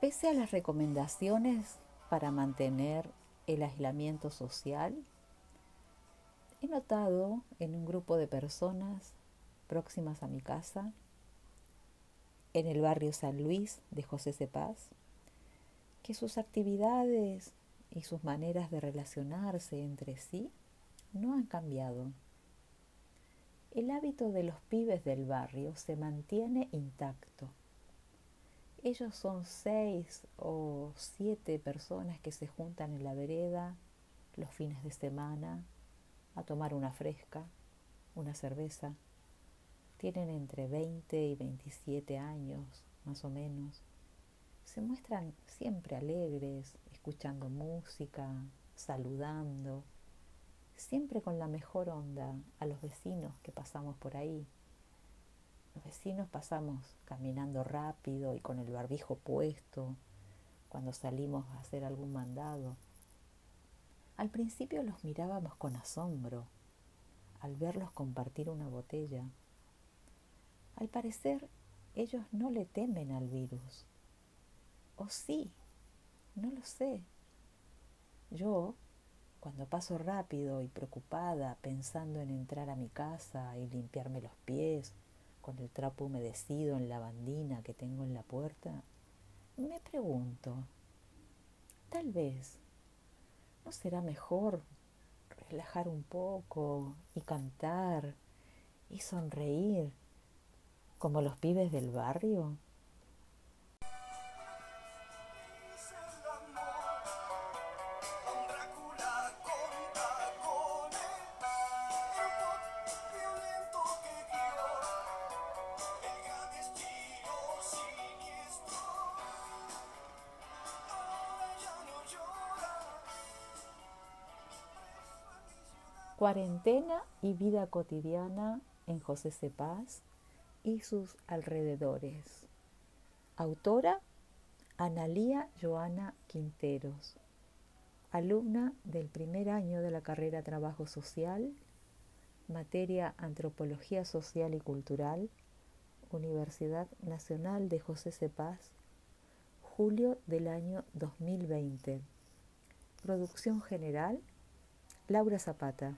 Pese a las recomendaciones para mantener el aislamiento social, he notado en un grupo de personas próximas a mi casa, en el barrio San Luis de José Cepaz, que sus actividades y sus maneras de relacionarse entre sí no han cambiado. El hábito de los pibes del barrio se mantiene intacto ellos son seis o siete personas que se juntan en la vereda los fines de semana a tomar una fresca, una cerveza. Tienen entre 20 y 27 años, más o menos. Se muestran siempre alegres, escuchando música, saludando, siempre con la mejor onda a los vecinos que pasamos por ahí los vecinos pasamos caminando rápido y con el barbijo puesto cuando salimos a hacer algún mandado. Al principio los mirábamos con asombro al verlos compartir una botella. Al parecer, ellos no le temen al virus. O sí, no lo sé. Yo, cuando paso rápido y preocupada pensando en entrar a mi casa y limpiarme los pies con el trapo humedecido en la bandina que tengo en la puerta, me pregunto, tal vez, ¿no será mejor relajar un poco y cantar y sonreír como los pibes del barrio? 'Cuarentena y vida cotidiana en José Cepaz y sus alrededores'. Autora Analía Joana Quinteros, alumna del primer año de la carrera Trabajo Social, materia Antropología Social y Cultural, Universidad Nacional de José Cepaz, julio del año 2020. Producción general, Laura Zapata.